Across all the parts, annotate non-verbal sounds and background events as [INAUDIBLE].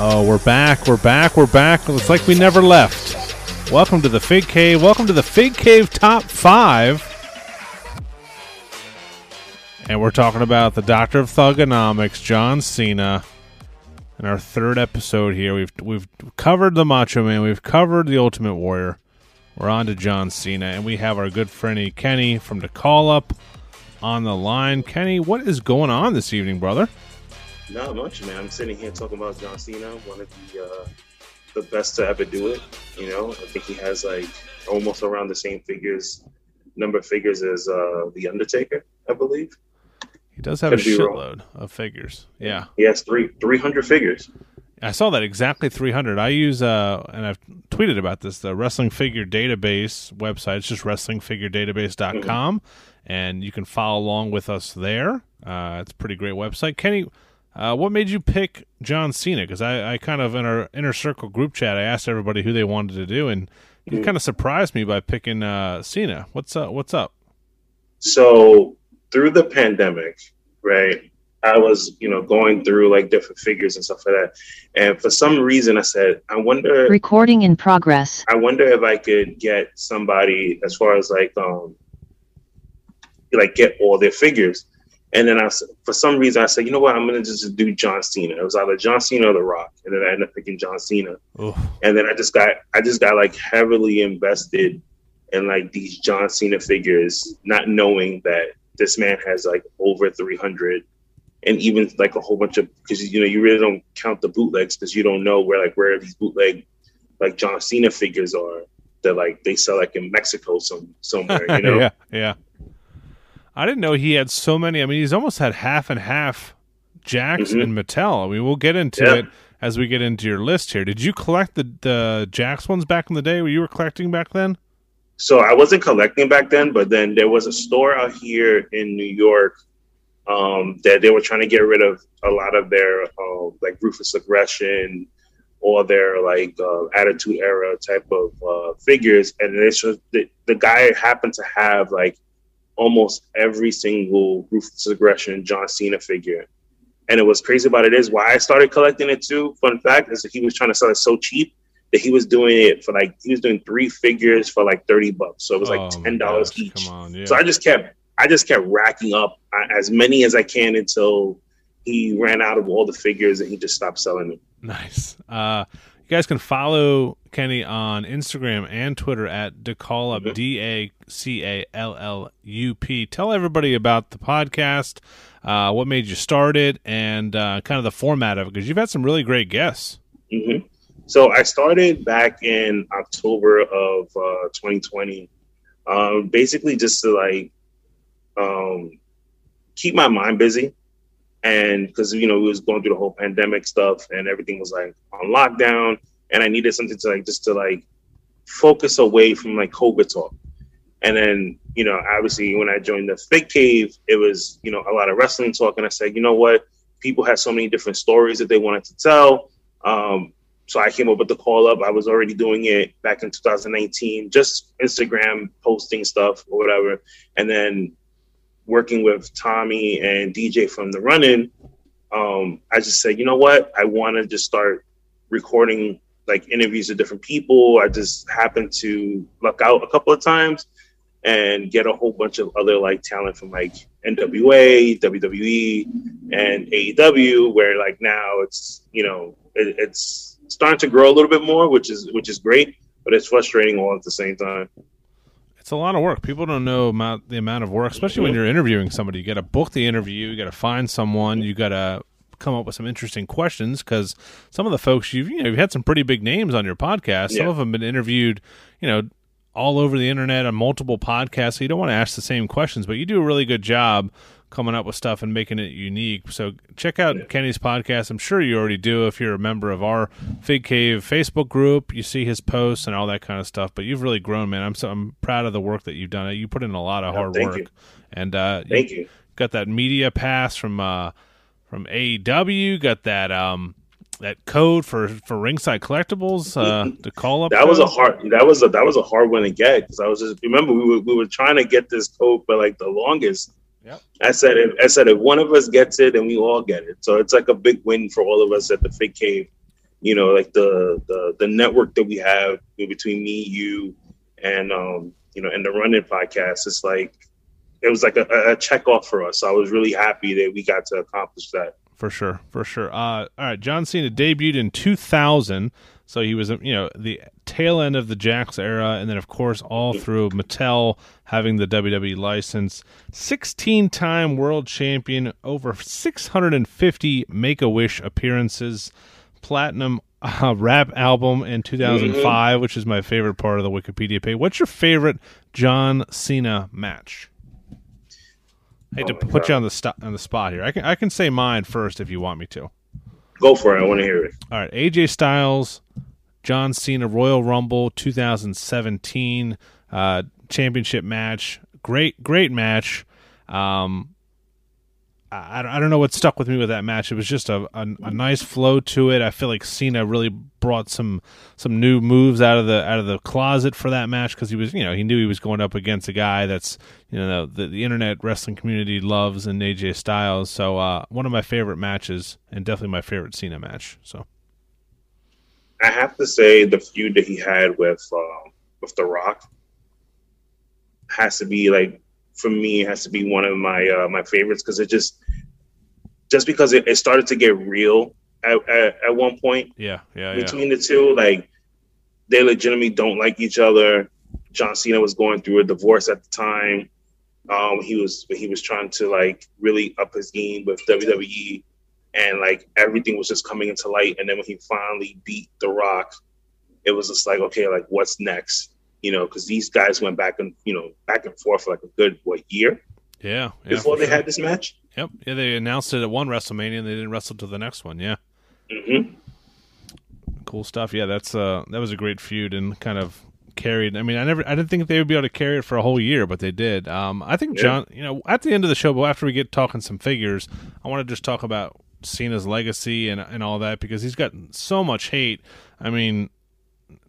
Oh, we're back. We're back. We're back. It's like we never left. Welcome to the Fig Cave. Welcome to the Fig Cave Top 5. And we're talking about the Doctor of Thugonomics, John Cena. In our third episode here, we've we've covered the Macho Man, we've covered the Ultimate Warrior. We're on to John Cena, and we have our good friend Kenny from the Call Up on the line. Kenny, what is going on this evening, brother? Not much, man. I'm sitting here talking about John Cena, one of the uh, the best to ever do it. You know, I think he has like almost around the same figures, number of figures as uh, the Undertaker, I believe. He does have Could a shitload of figures. Yeah, he has three three hundred figures. I saw that exactly 300. I use uh and I've tweeted about this the Wrestling Figure Database website. It's just wrestlingfiguredatabase.com mm-hmm. and you can follow along with us there. Uh, it's a pretty great website. Kenny, uh, what made you pick John Cena? Because I, I kind of in our inner circle group chat, I asked everybody who they wanted to do, and you mm-hmm. kind of surprised me by picking uh, Cena. What's up? What's up? So through the pandemic, right? I was, you know, going through like different figures and stuff like that. And for some reason I said, I wonder recording in progress. I wonder if I could get somebody as far as like um like get all their figures. And then I for some reason I said, you know what, I'm gonna just do John Cena. It was either John Cena or The Rock. And then I ended up picking John Cena. Oof. And then I just got I just got like heavily invested in like these John Cena figures, not knowing that this man has like over 300 and even like a whole bunch of because you know you really don't count the bootlegs because you don't know where like where these bootleg like John Cena figures are that like they sell like in Mexico some somewhere you [LAUGHS] know yeah yeah I didn't know he had so many. I mean he's almost had half and half Jakks mm-hmm. and Mattel. I mean we'll get into yeah. it as we get into your list here. Did you collect the the Jakks ones back in the day where you were collecting back then? So I wasn't collecting back then but then there was a store out here in New York um, that they were trying to get rid of a lot of their uh, like ruthless aggression or their like uh, attitude era type of uh, figures, and just the, the guy happened to have like almost every single ruthless aggression John Cena figure. And it was crazy about it is why I started collecting it too. Fun fact is that he was trying to sell it so cheap that he was doing it for like he was doing three figures for like 30 bucks. So it was like oh ten dollars each. On, yeah. So I just kept I just kept racking up as many as I can until he ran out of all the figures and he just stopped selling them. Nice. Uh, you guys can follow Kenny on Instagram and Twitter at Dacallup, mm-hmm. D A C A L L U P. Tell everybody about the podcast, uh, what made you start it, and uh, kind of the format of it, because you've had some really great guests. Mm-hmm. So I started back in October of uh, 2020, um, basically just to like um, keep my mind busy. And because, you know, we was going through the whole pandemic stuff and everything was like on lockdown. And I needed something to like, just to like focus away from like COVID talk. And then, you know, obviously when I joined the Fig Cave, it was, you know, a lot of wrestling talk. And I said, you know what? People had so many different stories that they wanted to tell. Um, so I came up with the call up. I was already doing it back in 2019, just Instagram posting stuff or whatever. And then working with Tommy and DJ from the Running, um, I just said, you know what? I want to just start recording like interviews with different people. I just happened to luck out a couple of times and get a whole bunch of other like talent from like NWA, WWE, and AEW, where like now it's you know it, it's starting to grow a little bit more, which is which is great, but it's frustrating all at the same time it's a lot of work. People don't know about the amount of work, especially when you're interviewing somebody. You got to book the interview. You got to find someone. You got to come up with some interesting questions because some of the folks you've you know you've had some pretty big names on your podcast. Some of them been interviewed, you know, all over the internet on multiple podcasts. So you don't want to ask the same questions, but you do a really good job coming up with stuff and making it unique. So check out. Kenny's podcast. I'm sure you already do if you're a member of our Fig Cave Facebook group. You see his posts and all that kind of stuff. But you've really grown, man. I'm so I'm proud of the work that you've done. You put in a lot of hard work. You. And uh, thank you, you. Got that media pass from uh, from AEW. Got that um that code for for ringside collectibles uh, [LAUGHS] to call up. That code. was a hard. That was a that was a hard one to get because I was just remember we were we were trying to get this code for like the longest Yep. I said if I said if one of us gets it, then we all get it. So it's like a big win for all of us at the Fig Cave. you know, like the the the network that we have between me, you, and um, you know, and the Running podcast. It's like it was like a, a check off for us. So I was really happy that we got to accomplish that. For sure, for sure. Uh, all right, John Cena debuted in 2000, so he was, you know, the tail end of the Jakks era, and then of course all through Mattel having the WWE license. 16-time world champion, over 650 Make a Wish appearances, platinum uh, rap album in 2005, mm-hmm. which is my favorite part of the Wikipedia page. What's your favorite John Cena match? I hate oh to put God. you on the st- on the spot here. I can I can say mine first if you want me to. Go for it. I want to hear it. All right, AJ Styles, John Cena Royal Rumble 2017 uh, championship match. Great great match. Um, I, I don't know what stuck with me with that match. It was just a, a, a, nice flow to it. I feel like Cena really brought some some new moves out of the out of the closet for that match because he was you know he knew he was going up against a guy that's you know the, the internet wrestling community loves and AJ Styles. So uh, one of my favorite matches and definitely my favorite Cena match. So I have to say the feud that he had with uh, with The Rock has to be like for me has to be one of my uh, my favorites because it just just because it, it, started to get real at, at, at one point. Yeah, yeah, between yeah. the two, like they legitimately don't like each other. John Cena was going through a divorce at the time. Um, he was he was trying to like really up his game with WWE, and like everything was just coming into light. And then when he finally beat The Rock, it was just like, okay, like what's next? You know, because these guys went back and you know back and forth for like a good what year? Yeah, yeah before they sure. had this match. Yep. Yeah, they announced it at one WrestleMania and they didn't wrestle to the next one. Yeah. Mm-hmm. Cool stuff. Yeah, that's uh that was a great feud and kind of carried. I mean, I never, I didn't think they would be able to carry it for a whole year, but they did. Um, I think John, you know, at the end of the show, but after we get talking some figures, I want to just talk about Cena's legacy and and all that because he's gotten so much hate. I mean,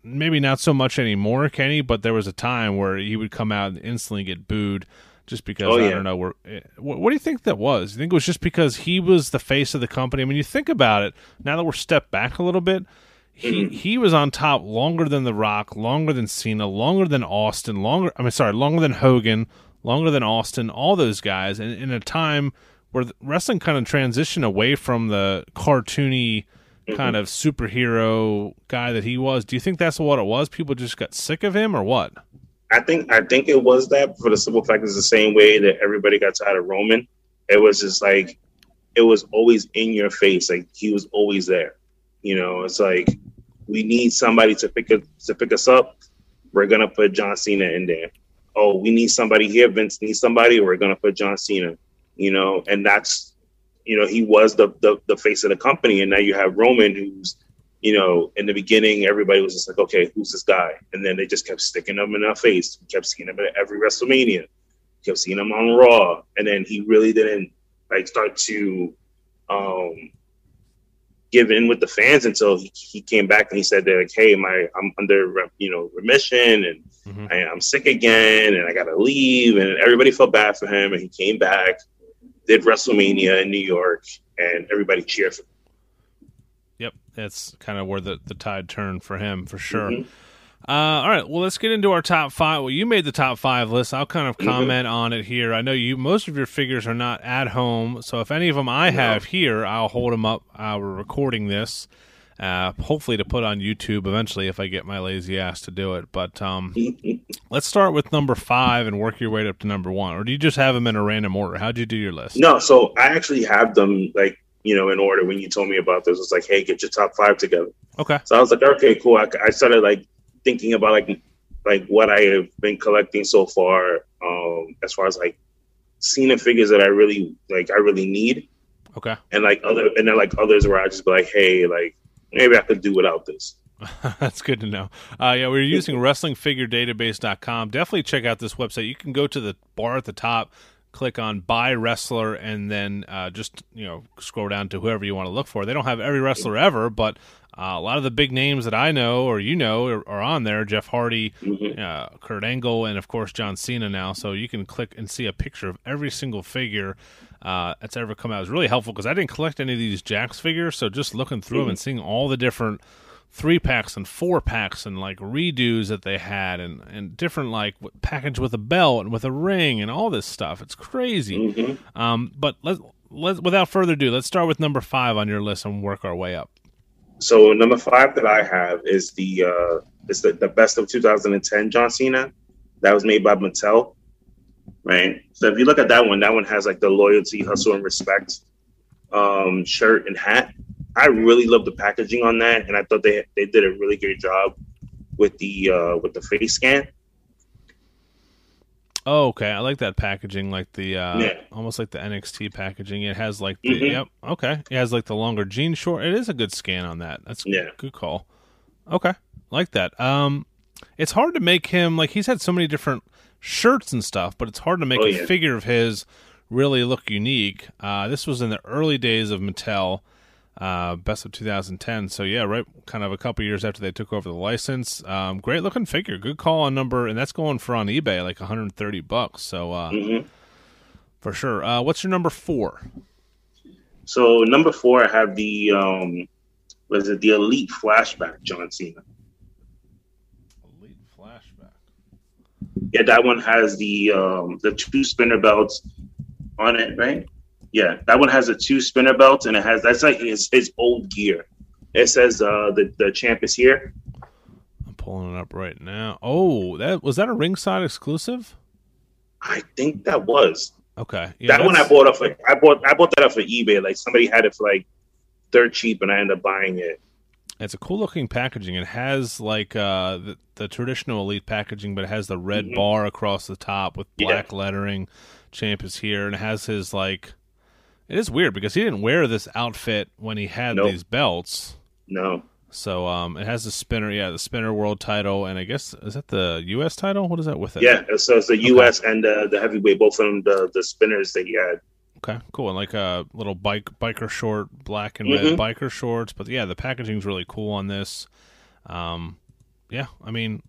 maybe not so much anymore, Kenny, but there was a time where he would come out and instantly get booed just because oh, yeah. I don't know where. Eh, what, what, do you think that was? You think it was just because he was the face of the company? I mean, you think about it. Now that we're stepped back a little bit, he mm-hmm. he was on top longer than The Rock, longer than Cena, longer than Austin, longer. I mean, sorry, longer than Hogan, longer than Austin. All those guys, and in a time where wrestling kind of transitioned away from the cartoony mm-hmm. kind of superhero guy that he was. Do you think that's what it was? People just got sick of him, or what? I think I think it was that for the simple fact it's the same way that everybody got tired of Roman. It was just like it was always in your face, like he was always there. You know, it's like we need somebody to pick us to pick us up. We're gonna put John Cena in there. Oh, we need somebody here. Vince needs somebody. We're gonna put John Cena. You know, and that's you know, he was the, the, the face of the company, and now you have Roman, who's, you know, in the beginning, everybody was just like, okay, who's this guy? And then they just kept sticking him in our face. We kept seeing him at every WrestleMania. We kept seeing him on Raw, and then he really didn't like start to um, give in with the fans until he, he came back and he said that like, hey, my I'm under you know remission and mm-hmm. I, I'm sick again and I gotta leave, and everybody felt bad for him, and he came back did WrestleMania in New York, and everybody cheered for him. Yep, that's kind of where the, the tide turned for him for sure. Mm-hmm. Uh, all right, well, let's get into our top five. Well, you made the top five list. I'll kind of mm-hmm. comment mm-hmm. on it here. I know you most of your figures are not at home, so if any of them I have no. here, I'll hold them up. Uh, we're recording this uh, hopefully to put on YouTube eventually if I get my lazy ass to do it. But um, [LAUGHS] let's start with number five and work your way up to number one. Or do you just have them in a random order? How'd you do your list? No, so I actually have them like you know in order. When you told me about this, it's like, hey, get your top five together. Okay. So I was like, okay, cool. I, I started like thinking about like like what I have been collecting so far, um, as far as like Cena figures that I really like, I really need. Okay. And like other, and then like others where I just be like, hey, like maybe I could do without this. [LAUGHS] That's good to know. Uh, yeah, we're using WrestlingFigureDatabase.com. Definitely check out this website. You can go to the bar at the top, click on by wrestler, and then uh, just you know scroll down to whoever you want to look for. They don't have every wrestler ever, but uh, a lot of the big names that I know or you know are, are on there. Jeff Hardy, Mhm. uh, Kurt Angle, and of course John Cena now. So you can click and see a picture of every single figure uh, that's ever come out. It's really helpful because I didn't collect any of these Jakks figures, so just looking through them and seeing all the different three packs and four packs and like redos that they had and and different like package with a belt and with a ring and all this stuff. It's crazy. Mhm. Um, but let's let without further ado, let's start with number five on your list and work our way up. So number five that I have is the uh, is the, the best of 2010 John Cena. That was made by Mattel, right? So if you look at that one, that one has like the loyalty, hustle, and respect um, shirt and hat. I really love the packaging on that, and I thought they they did a really great job with the uh, with the face scan. Oh, okay. I like that packaging, like the uh, Yeah. almost like the NXT packaging. It has like the Mhm. yep. Okay, it has like the longer jean short. It is a good scan on that. That's Yeah. good call. Okay, like that. Um, it's hard to make him like he's had so many different shirts and stuff, but it's hard to make Oh, a yeah. figure of his really look unique. Uh, this was in the early days of Mattel. Uh, best of 2010. So yeah, right, kind of a couple years after they took over the license. Um, great looking figure. Good call on number, and that's going for on eBay like 130 bucks. So uh, hmm for sure. Uh, what's your number four? So number four, I have the um, was it the Elite Flashback John Cena. Elite flashback. Yeah, that one has the um, the two spinner belts on it, right? Yeah, that one has a two spinner belt, and it has that's like his his old gear. It says uh, the the champ is here. I'm pulling it up right now. Oh, that was that a ringside exclusive? I think that was Okay, yeah, that one. I bought off like I bought I bought that off of eBay. Like somebody had it for like dirt cheap, and I ended up buying it. It's a cool looking packaging. It has like uh, the, the traditional elite packaging, but it has the red Mhm. bar across the top with Yeah. black lettering. Champ is here, and it has his like. It is weird because he didn't wear this outfit when he had Nope. these belts. No, So um, it has the spinner, yeah, the spinner world title, and I guess is that the U.S. title? What is that with it? yeah. So it's the U.S. and uh, the heavyweight, both of them, the the spinners that he had. Okay, cool. And like a little bike biker short, black and red Mhm. biker shorts. But yeah, the packaging's really cool on this. Um, yeah, I mean,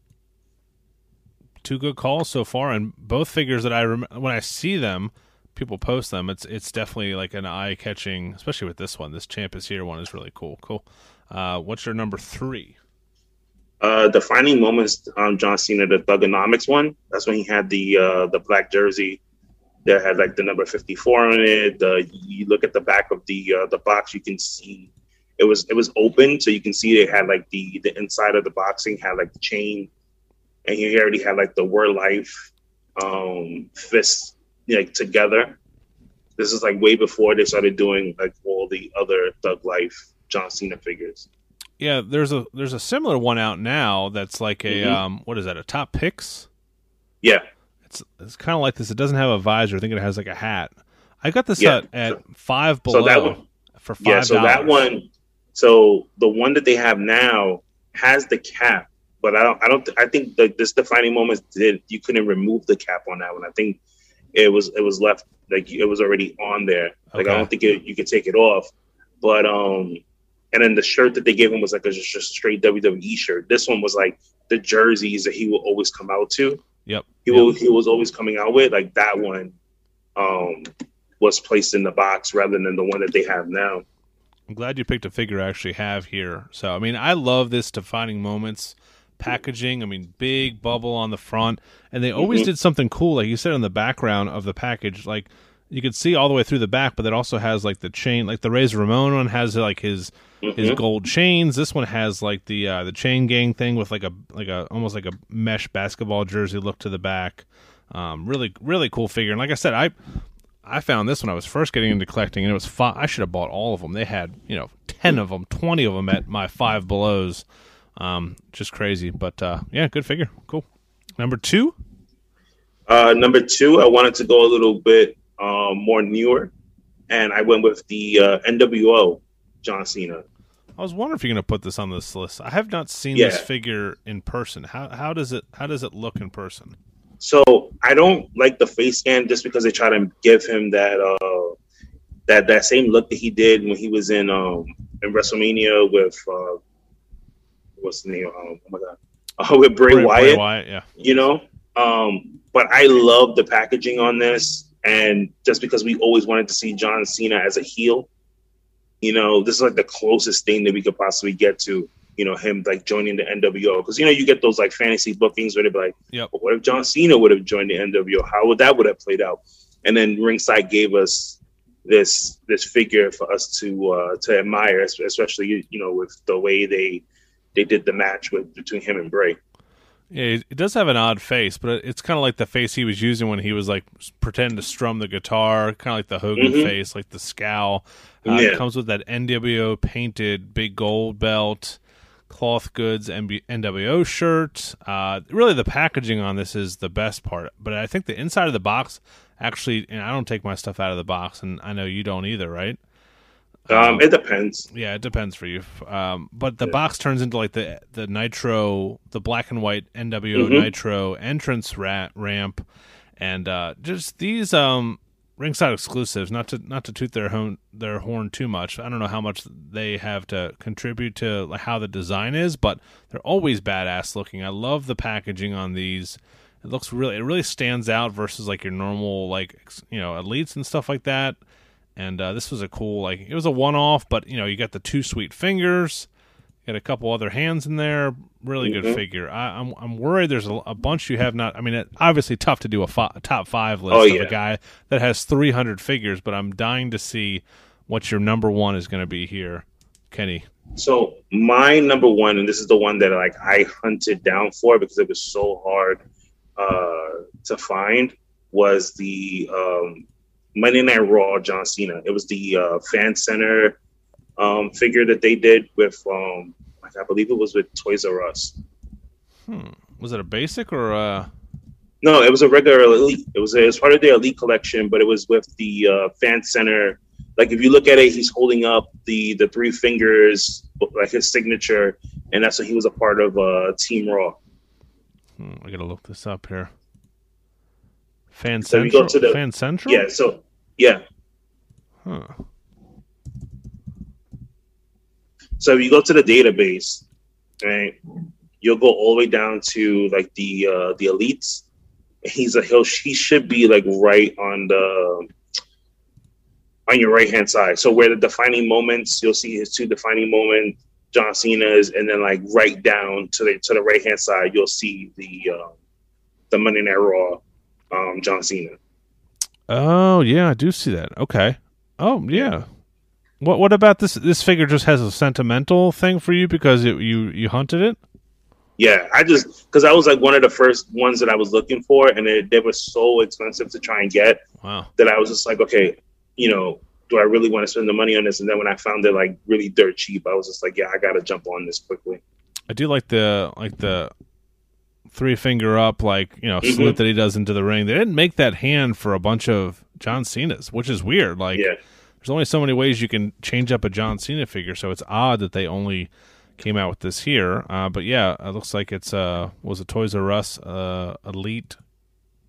two good calls so far, and both figures that I rem- when I see them, people post them. It's it's definitely like an eye catching, especially with this one. This champ is here one is really cool. Cool. Uh, what's your number three? Uh, defining moments, um, John Cena, the Thugonomics one. That's when he had the uh, the black jersey that had like the number fifty four on it. The you look at the back of the uh, the box, you can see it was it was open, so you can see it had like the the inside of the boxing had like the chain, and he already had like the word life um, fists like together. This is like way before they started doing like all the other Thug Life John Cena figures. Yeah, there's a there's a similar one out now that's like a Mhm. um what is that a top picks? Yeah. It's it's kind of like this. It doesn't have a visor. I think it has like a hat. I got this Yeah. at, at five below So that one, for five Yeah, so that one, so the one that they have now has the cap, but I don't, I don't, I think that this defining moments did you couldn't remove the cap on that one. I think it was it was left like it was already on there. Like Okay. I don't think it, you could take it off, but um, and then the shirt that they gave him was like a, just a straight WWE shirt. This one was like the jerseys that he will always come out to. Yep. He Yep. will he was always coming out with like that one. Um, was placed in the box rather than the one that they have now. I'm glad you picked a figure I actually have here. So I mean, I love this defining moments packaging. I mean, big bubble on the front, and they always Mhm. did something cool, like you said in the background of the package, like. You could see all the way through the back, but it also has like the chain, like the Razor Ramon one has like his his Mhm. gold chains. This one has like the uh, the chain gang thing with like a like a almost like a mesh basketball jersey look to the back. Um, really really cool figure. And like I said, I I found this when I was first getting into collecting, and it was five. I should have bought all of them. They had you know ten of them, twenty of them at my five belows. Um, just crazy, but uh, yeah, good figure. Cool. Number two. Uh, number two, I wanted to go a little bit um, more newer, and I went with the uh, NWO John Cena. I was wondering if you're going to put this on this list. I have not seen this figure in person. How how does it how does it look in person? So I don't like the face scan just because they try to give him that uh that that same look that he did when he was in um in WrestleMania with uh what's the name? Um, oh my god, uh, [LAUGHS] with Bray, Bray, Wyatt. Bray Wyatt, yeah. You know, um, but I love the packaging on this, and just because we always wanted to see John Cena as a heel, you know, this is like the closest thing that we could possibly get to. You know, him like joining the NWO because you know you get those like fantasy bookings where they're like, Yep. but what if John Cena would have joined the NWO? How would that would have played out? And then Ringside gave us this this figure for us to uh, to admire, especially you know with the way they they did the match with between him and Bray. Yeah, it does have an odd face, but it's kind of like the face he was using when he was like pretending to strum the guitar, kind of like the Hogan Mhm. face, like the scowl. Uh, Yeah. It comes with that NWO painted big gold belt, cloth goods, NB- NWO shirt. Uh, really, the packaging on this is the best part, but I think the inside of the box actually, and I don't take my stuff out of the box, and I know you don't either, right? Um, it depends. Yeah, it depends for you. Um, but the Yeah. box turns into like the the nitro, the black and white NWO Mhm. nitro entrance ra- ramp, and uh, just these um, ringside exclusives. Not to not to toot their horn their horn too much. I don't know how much they have to contribute to like, how the design is, but they're always badass looking. I love the packaging on these. It looks really it really stands out versus like your normal like you know elites and stuff like that and uh, this was a cool like it was a one-off but you know you got the two sweet fingers got a couple other hands in there really good Mhm. figure. I, I'm, I'm worried there's a, a bunch you have not i mean it, obviously tough to do a, fi- a top five list Oh, of a guy that has 300 figures but i'm dying to see what your number one is going to be here kenny. So my number one, and this is the one that like I hunted down for because it was so hard uh, to find, was the um, Monday Night Raw John Cena. It was the uh, fan center um, figure that they did with, um, I believe it was with Toys R Us. hmm. was it a basic or a No, it was a regular elite. It was, it was part of the elite collection, but it was with the uh, fan center. Like if you look at it, he's holding up the the three fingers, like his signature, and that's when he was a part of uh, Team Raw. hmm, i gotta look this up here fan So central the- fan central Yeah. So yeah. huh. So if you go to the database, right, you'll go all the way down to like the uh, the elites. He's a he'll he should be like right on the on your right hand side. So where the defining moments, you'll see his two defining moments, John Cena's, and then like right down to the to the right hand side, you'll see the uh, the Monday Night Raw, um, John Cena. Oh yeah, I do see that. Okay. Oh yeah. What what about this? This figure just has a sentimental thing for you because it, you you hunted it. Yeah, I just because I was like one of the first ones that I was looking for, and they, they were so expensive to try and get Wow. that I was just like, okay, you know, do I really want to spend the money on this? And then when I found it like really dirt cheap, I was just like, yeah, I got to jump on this quickly. I do like the like the three finger up like you know Mhm. salute that he does into the ring. They didn't make that hand for a bunch of John Cena's, which is weird. Like yeah, there's only so many ways you can change up a John Cena figure, so it's odd that they only came out with this here. Uh, but yeah, it looks like it's uh was a Toys R Us uh, Elite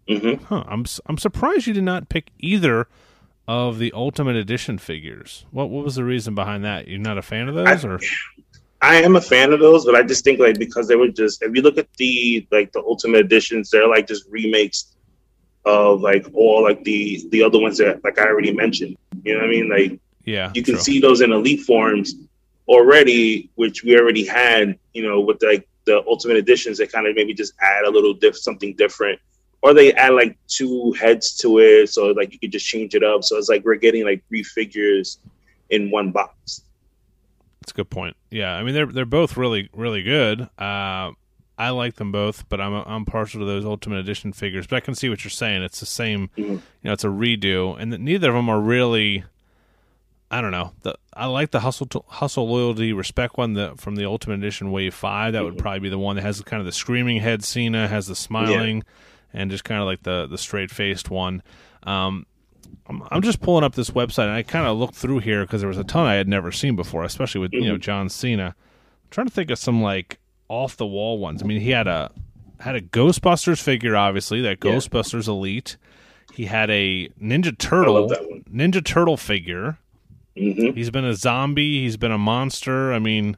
hmm Huh. I'm I'm surprised you did not pick either of the Ultimate Edition figures. What what was the reason behind that? You're not a fan of those, I- or I am a fan of those, but I just think like because they were just if you look at the like the Ultimate Editions, they're like just remakes of like all like the the other ones that like I already mentioned. You know what I mean? Like yeah, you can true. see those in elite forms already, which we already had, you know, with like the ultimate editions, they kind of maybe just add a little diff something different. Or they add like two heads to it, so like you could just change it up. So it's like we're getting like three figures in one box. That's a good point. Yeah, I mean they're they're both really really good. Uh, I like them both, but I'm I'm partial to those Ultimate Edition figures. But I can see what you're saying. It's the same, Mhm. you know, it's a redo, and neither of them are really. I don't know. The, I like the hustle, to, hustle, loyalty, respect one the, from the Ultimate Edition Wave Five. That would Mhm. probably be the one that has kind of the screaming head. Cena has the smiling, and just kind of like the the straight faced one. Um, I'm, I'm just pulling up this website, and I kind of looked through here because there was a ton I had never seen before, especially with you know Mhm. John Cena. I'm trying to think of some like off the wall ones. I mean, he had a had a Ghostbusters figure, obviously that Yeah. Ghostbusters Elite. He had a Ninja Turtle love that one. Ninja Turtle figure. hmm He's been a zombie. He's been a monster. I mean,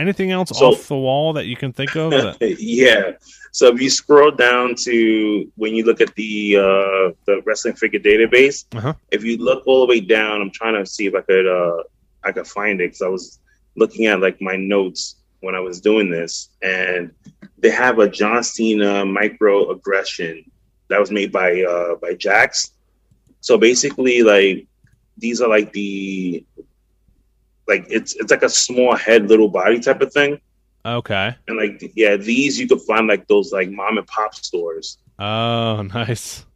anything else So- off the wall that you can think of? that- [LAUGHS] yeah. So if you scroll down to when you look at the uh, the wrestling figure database, Uh-huh. if you look all the way down, I'm trying to see if I could uh, I could find it because I was looking at like my notes when I was doing this, and they have a John Cena micro aggression that was made by uh, by Jakks. So basically, like these are like the like it's it's like a small head, little body type of thing. okay. And like, yeah, these you could find like those like mom and pop stores. Oh, [LAUGHS] nice.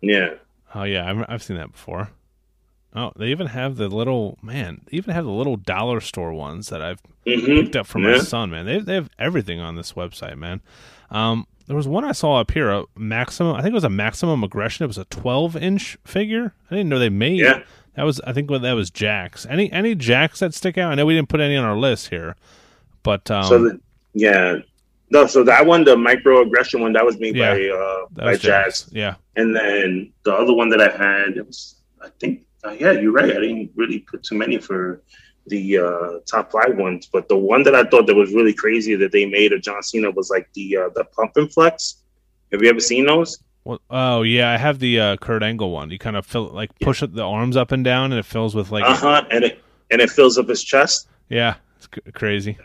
Yeah, Oh yeah, I've, I've seen that before. Oh, they even have the little man. They even have the little dollar store ones that I've hmm picked up for my son. Man, they they have everything on this website, man. Um, there was one I saw up here, a maximum. I think it was a maximum aggression. It was a 12 inch figure. I didn't know they made. Yeah. That was I think that was Jakks. Any any Jakks that stick out? I know we didn't put any on our list here, but um, so the, yeah, no, so that one, the microaggression one, that was made Yeah, by uh by Jakks, Yeah, and then the other one that I had, it was I think uh, yeah, you're right. I didn't really put too many for the uh top five ones, but the one that I thought that was really crazy that they made of John Cena was like the uh the pump and flex. Have you ever seen those? Well, oh yeah, I have the uh, Kurt Angle one. You kind of fill like push the arms up and down, and it fills with like Uh huh. And it and it fills up his chest. yeah, it's c- crazy.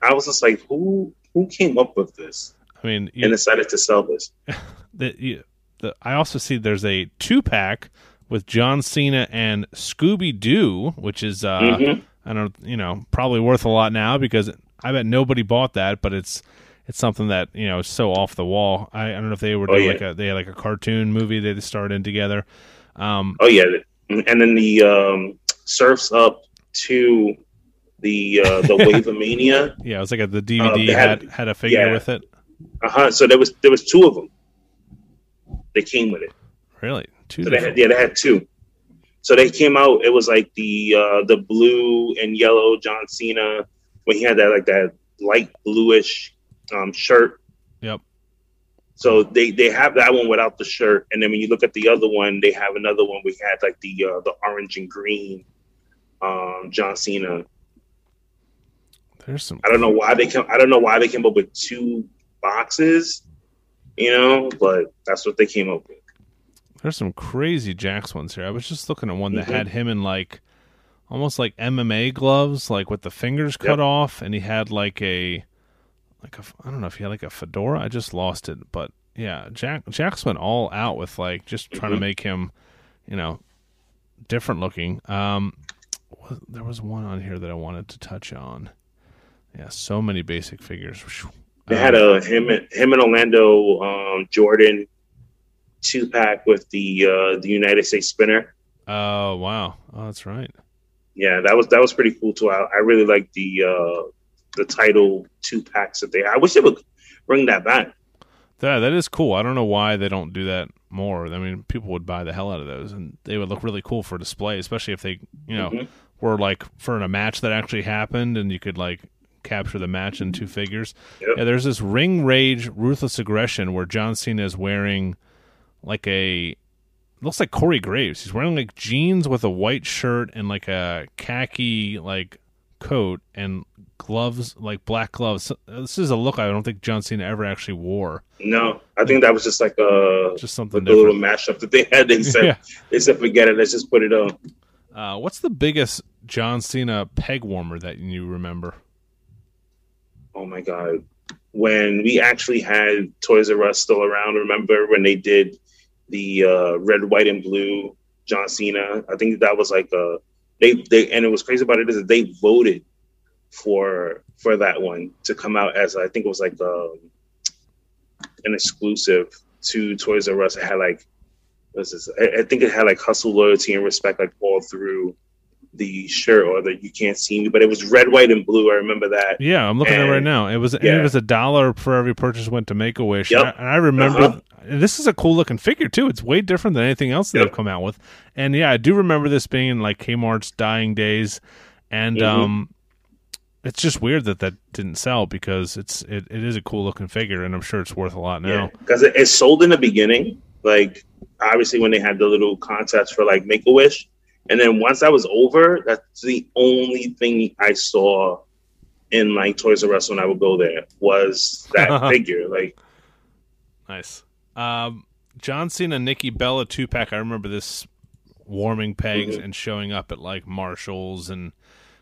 I was just like, who who came up with this I mean, and you, decided to sell this? [LAUGHS] the, you, the I also see there's a two pack with John Cena and Scooby Doo, which is uh, Mhm. I don't you know probably worth a lot now because I bet nobody bought that, but it's it's something that you know is so off the wall. I, I don't know if they were Oh, yeah. like a they had like a cartoon movie they starred in together. Um, Oh yeah, and then the um, surfs up to the uh, the [LAUGHS] WaveMania. yeah, it was like a, the DVD they had had- had a figure yeah. with it. Uh huh. So there was there was two of them. They came with it. Really, two So they had, yeah, they had two. So they came out. It was like the uh, the blue and yellow John Cena when he had that like that light bluish um, shirt. Yep. So they they have that one without the shirt, and then when you look at the other one, they have another one. We had like the uh, the orange and green um, John Cena. There's some I don't know why they come. I don't know why they came up with two boxes, you know, but that's what they came up with. There's some crazy Jakks ones here. I was just looking at one that Mhm. had him in like almost like MMA gloves, like with the fingers cut Yep. off, and he had like a like a I don't know if he had like a fedora. I just lost it, but yeah, Jack Jakks went all out with like just trying to Mhm. make him, you know, different looking. Um, there was one on here that I wanted to touch on. Yeah, so many basic figures. They had a him and him and Orlando um, Jordan two pack with the uh, the United States spinner. Oh wow! Oh, that's right. Yeah, that was that was pretty cool too. I, I really like the uh, the title two packs that they. I wish they would bring that back. That that is cool. I don't know why they don't do that more. I mean, people would buy the hell out of those, and they would look really cool for display, especially if they, you know, Mhm. were like for a match that actually happened, and you could like capture the match in two figures. Yep. Yeah, there's this Ring Rage Ruthless Aggression where John Cena is wearing like a looks like Corey Graves. He's wearing like jeans with a white shirt and like a khaki like coat and gloves, like black gloves. This is a look I don't think John Cena ever actually wore. No, I think that was just like a Just like something a little mashup that they had. [LAUGHS] They said Yeah. they said forget it. Let's just put it on. Uh, what's the biggest John Cena peg warmer that you remember? Oh my god! When we actually had Toys R Us still around, remember when they did the uh, red, white, and blue John Cena? I think that was like a they they and it was crazy about it is that they voted for for that one to come out as I think it was like um, an exclusive to Toys R Us. It had like what's this? I, I think it had like hustle, loyalty, and respect like all through the shirt or the you can't see me, but it was red, white, and blue. I remember that. Yeah, I'm looking at it right now. It was and yeah. it was a dollar for every purchase went to Make a Wish. Yep. And, I, and I remember Uh-huh. This is a cool looking figure too. It's way different than anything else that Yep. they've come out with. And yeah, I do remember this being in like Kmart's dying days, and Mhm. um, it's just weird that that didn't sell because it's it, it is a cool looking figure, and I'm sure it's worth a lot now. because it, it sold in the beginning, like obviously when they had the little contest for like Make a Wish, and then once that was over, that's the only thing I saw in like Toys R Us when I would go there was that [LAUGHS] figure. Like, Nice. Um, John Cena, Nikki Bella two pack. I remember this warming pegs Mhm. and showing up at like Marshalls and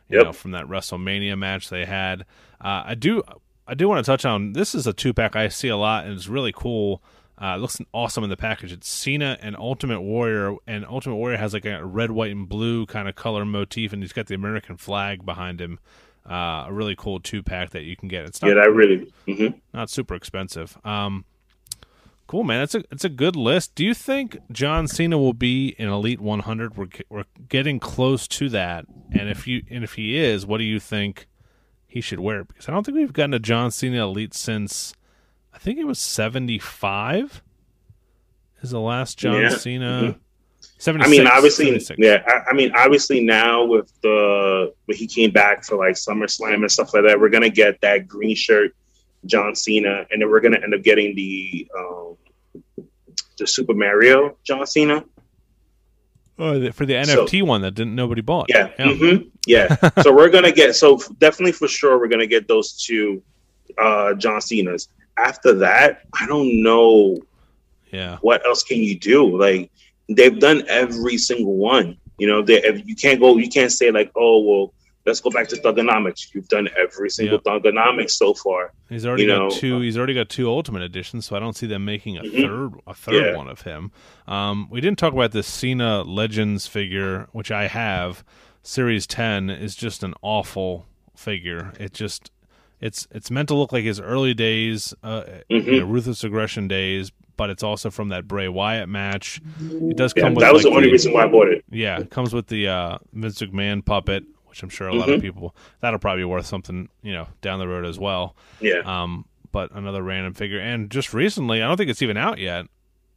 you Yep. know from that WrestleMania match they had. Uh, I do I do want to touch on this is a two pack I see a lot and it's really cool. Uh, it looks awesome in the package. It's Cena and Ultimate Warrior, and Ultimate Warrior has like a red, white, and blue kind of color motif, and he's got the American flag behind him. Uh, a really cool two pack that you can get. It's not yeah, that really. hmm not super expensive. Um, cool, man. It's a it's a good list. Do you think John Cena will be in Elite 100? We're we're getting close to that, and if you and if he is, what do you think he should wear? Because I don't think we've gotten a John Cena Elite since I think it was 75. Is the last John Yeah. Cena? Mhm. 76, I mean, obviously, 76. yeah. I, I mean, obviously now with the when he came back for like SummerSlam and stuff like that, we're gonna get that green shirt, John Cena, and then we're gonna end up getting the um, the Super Mario John Cena. Oh, the- for the So- NFT one that didn't nobody bought. Yeah, hmm yeah. [LAUGHS] so we're gonna get so definitely for sure we're gonna get those two uh, John Cenas. After that, I don't know yeah. what else can you do? Like they've done every single one. You know, they if you can't go, you can't say like, oh well, let's go back to Thugonomics. You've done every single Thugonomics so far. He's already you got know, two. He's already got two Ultimate Editions, so I don't see them making a Mhm. third a third Yeah. one of him. Um, we didn't talk about the Cena Legends figure, which I have. Series ten is just an awful figure. It just it's it's meant to look like his early days, uh, you Mhm. know, ruthless aggression days, but it's also from that Bray Wyatt match. It does Yeah, come with that was like the only reason why I bought it. yeah, it comes with the uh, Vince McMahon puppet, which I'm sure a lot of Mhm. people that'll probably be worth something, you know, down the road as well. Yeah, Um, but another random figure, and just recently, I don't think it's even out yet.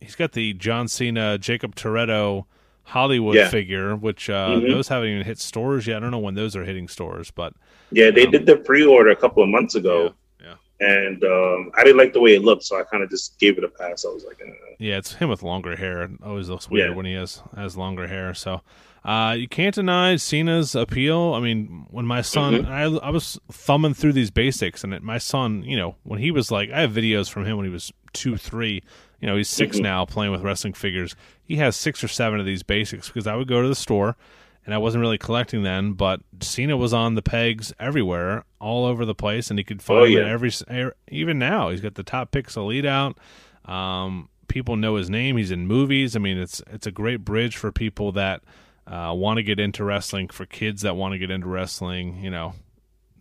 He's got the John Cena, Jakob Toretto Hollywood Yeah. figure, which uh, Mhm. those haven't even hit stores yet. I don't know when those are hitting stores, but yeah. They Um, did the pre-order a couple of months ago, yeah, and um, I didn't like the way it looked, so I kind of just gave it a pass. I was like, uh, yeah, it's him with longer hair. It always looks weird Yeah. when he has has longer hair. So. Uh, you can't deny Cena's appeal. I mean, when my son, Mm-hmm. I, I was thumbing through these basics, and it, my son, you know, when he was like, I have videos from him when he was two, three. You know, he's 6 Mhm. now playing with wrestling figures. He has six or seven of these basics because I would go to the store, and I wasn't really collecting then, but Cena was on the pegs everywhere, all over the place, and he could find Oh, yeah. every. er, Even now, he's got the top picks elite out. Um, people know his name. He's in movies. I mean, it's it's a great bridge for people that uh, want to get into wrestling, for kids that want to get into wrestling. You know,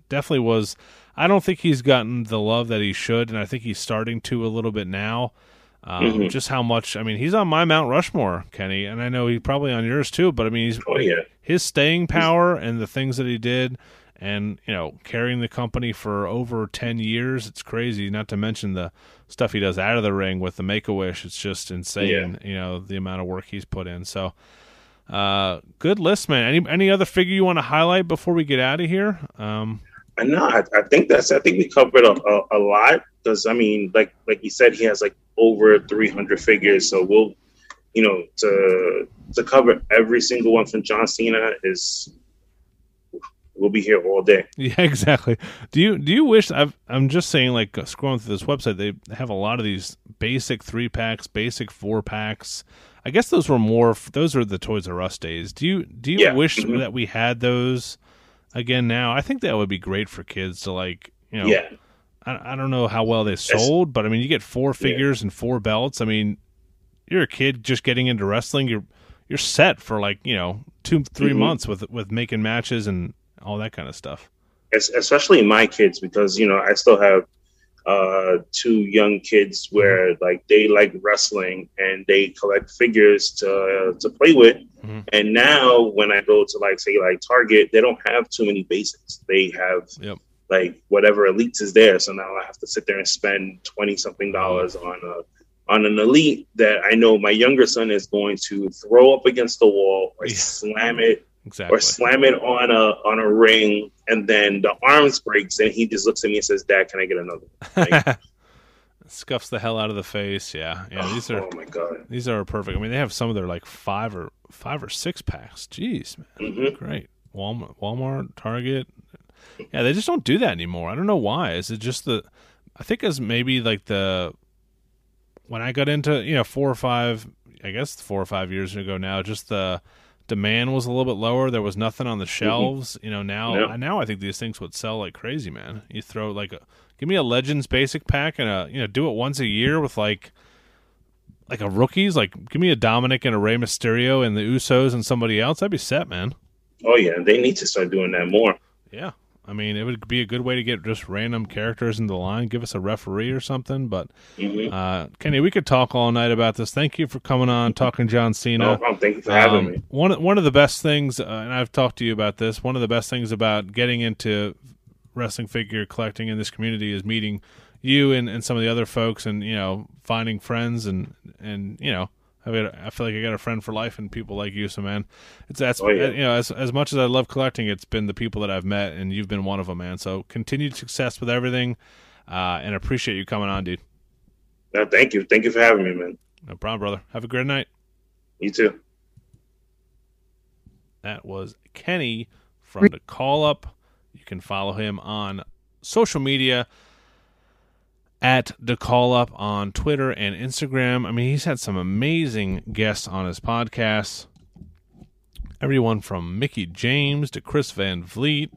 definitely was. I don't think he's gotten the love that he should, and I think he's starting to a little bit now. Um, Mhm. Just how much? I mean, he's on my Mount Rushmore, Kenny, and I know he's probably on yours too. But I mean, he's oh yeah, his staying power and the things that he did and you know carrying the company for over 10 years it's crazy not to mention the stuff he does out of the ring with the make-a-wish it's just insane you know the amount of work he's put in so uh good list man any any other figure you want to highlight before we get out of here um I know. I, I think that's. I think we covered a, a, a lot because I mean, like like you said, he has like over 300 figures. So we'll, you know, to to cover every single one from John Cena is. We'll be here all day. [LAUGHS] Yeah, exactly. Do you do you wish I've, I'm just saying like uh, scrolling through this website they have a lot of these basic 3 packs, basic 4 packs. I guess those were more those are the Toys R Us days. Do you do you Yeah. wish Mhm. that we had those again now? I think that would be great for kids to like, you know, Yeah, I, I don't know how well they sold, but I mean you get four figures and four belts. I mean, you're a kid just getting into wrestling, you're you're set for like, you know, 2 3 Mhm. months with with making matches and all that kind of stuff. es- especially my kids because you know I still have uh two young kids where like they like wrestling and they collect figures to to play with Mhm. and now when i go to like say like target they don't have too many basics they have Yep. like whatever elites is there so now i have to sit there and spend 20 something dollars on a on an elite that i know my younger son is going to throw up against the wall or Yeah. slam it Exactly. or slam it on a on a ring and then the arms breaks, and he just looks at me and says, "Dad, can I get another?" Like, [LAUGHS] Scuffs the hell out of the face. Yeah, yeah. These are oh my god. these are perfect. I mean, they have some of their like five or five or six packs. Jeez, man, hmm great. Walmart, Walmart, Target. Yeah, they just don't do that anymore. I don't know why. Is it just the? I think as maybe like the when I got into you know four or five, I guess four or five years ago now, just the demand was a little bit lower. There was nothing on the shelves. You know now Yeah. now I think these things would sell like crazy, man. You throw like a give me a Legends basic pack and a you know do it once a year with like like a rookies. Like give me a Dominic and a Rey Mysterio and the Usos and somebody else. I'd be set, man. Oh yeah, they need to start doing that more. Yeah. I mean, it would be a good way to get just random characters in the line. Give us a referee or something. But hmm uh, Kenny, we could talk all night about this. Thank you for coming on, talking John No Cena. problem. Thank you for having Um, me. One one of the best things, uh, and I've talked to you about this. One of the best things about getting into wrestling figure collecting in this community is meeting you and, and some of the other folks, and you know, finding friends and and you know. I, mean, I feel like I got a friend for life and people like you. So, man, it's that's Oh, yeah. you know as as much as I love collecting, it's been the people that I've met, and you've been one of them, man. So, continued success with everything, uh, and appreciate you coming on, dude. No, thank you. Thank you for having me, man. No problem, brother. Have a great night. You too. That was Kenny from Da Call Up. You can follow him on social media at Da Call Up on Twitter and Instagram. I mean, he's had some amazing guests on his podcast. Everyone from Mickie James to Chris Van Vliet,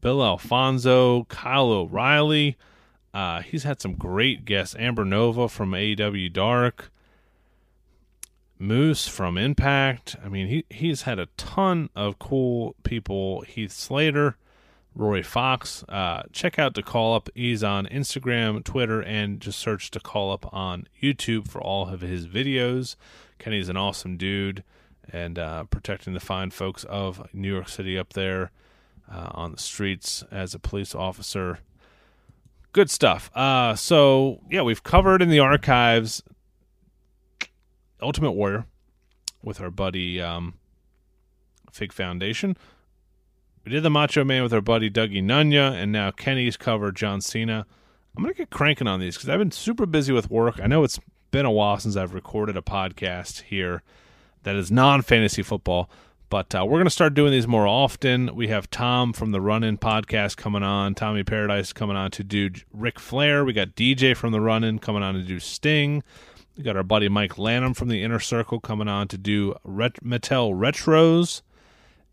Bill Alfonso, Kyle O'Reilly. Uh, he's had some great guests. Amber Nova from AEW Dark. Moose from Impact. I mean, he he's had a ton of cool people. Heath Slater, Roy Fox. Uh, check out Da Call Up. He's on Instagram, Twitter, and just search Da Call Up on YouTube for all of his videos. Kenny's an awesome dude, and uh, protecting the fine folks of New York City up there uh, on the streets as a police officer. Good stuff. Uh, so yeah, we've covered in the archives Ultimate Warrior with our buddy um, Fig Foundation. We did the Macho Man with our buddy Dougie Nunya, and now Kenny's covered John Cena. I'm gonna get cranking on these because I've been super busy with work. I know it's been a while since I've recorded a podcast here that is non-fantasy football, but uh, we're gonna start doing these more often. We have Tom from the Run In podcast coming on, Tommy Paradise coming on to do Ric Flair. We got DJ from the Run In coming on to do Sting. We got our buddy Mike Lanham from the Inner Circle coming on to do Ret- Mattel Retros,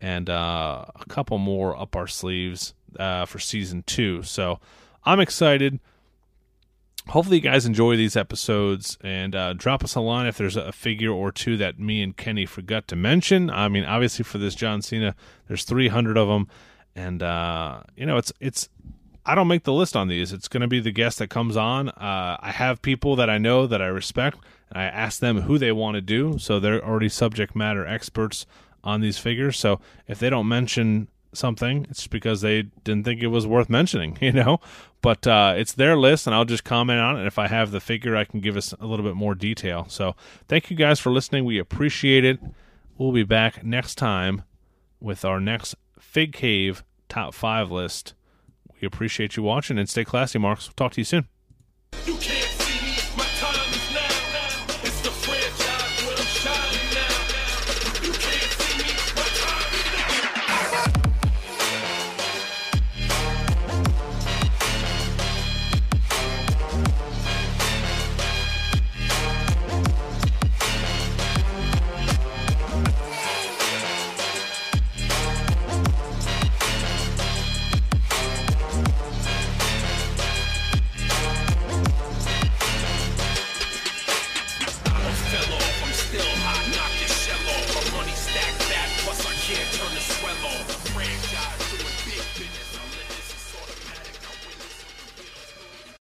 and uh, a couple more up our sleeves uh, for season two. So I'm excited. Hopefully, you guys enjoy these episodes and uh, drop us a line if there's a figure or two that me and Kenny forgot to mention. I mean, obviously for this John Cena, there's 300 of them, and uh, you know it's it's I don't make the list on these. It's going to be the guest that comes on. Uh, I have people that I know that I respect, and I ask them who they want to do. So they're already subject matter experts on these figures. So if they don't mention something, it's because they didn't think it was worth mentioning, [LAUGHS] you know. But uh, it's their list, and I'll just comment on it. If I have the figure, I can give us a little bit more detail. So thank you guys for listening. We appreciate it. We'll be back next time with our next Fig Cave top five list. We appreciate you watching and stay classy, Marks. Talk to you soon.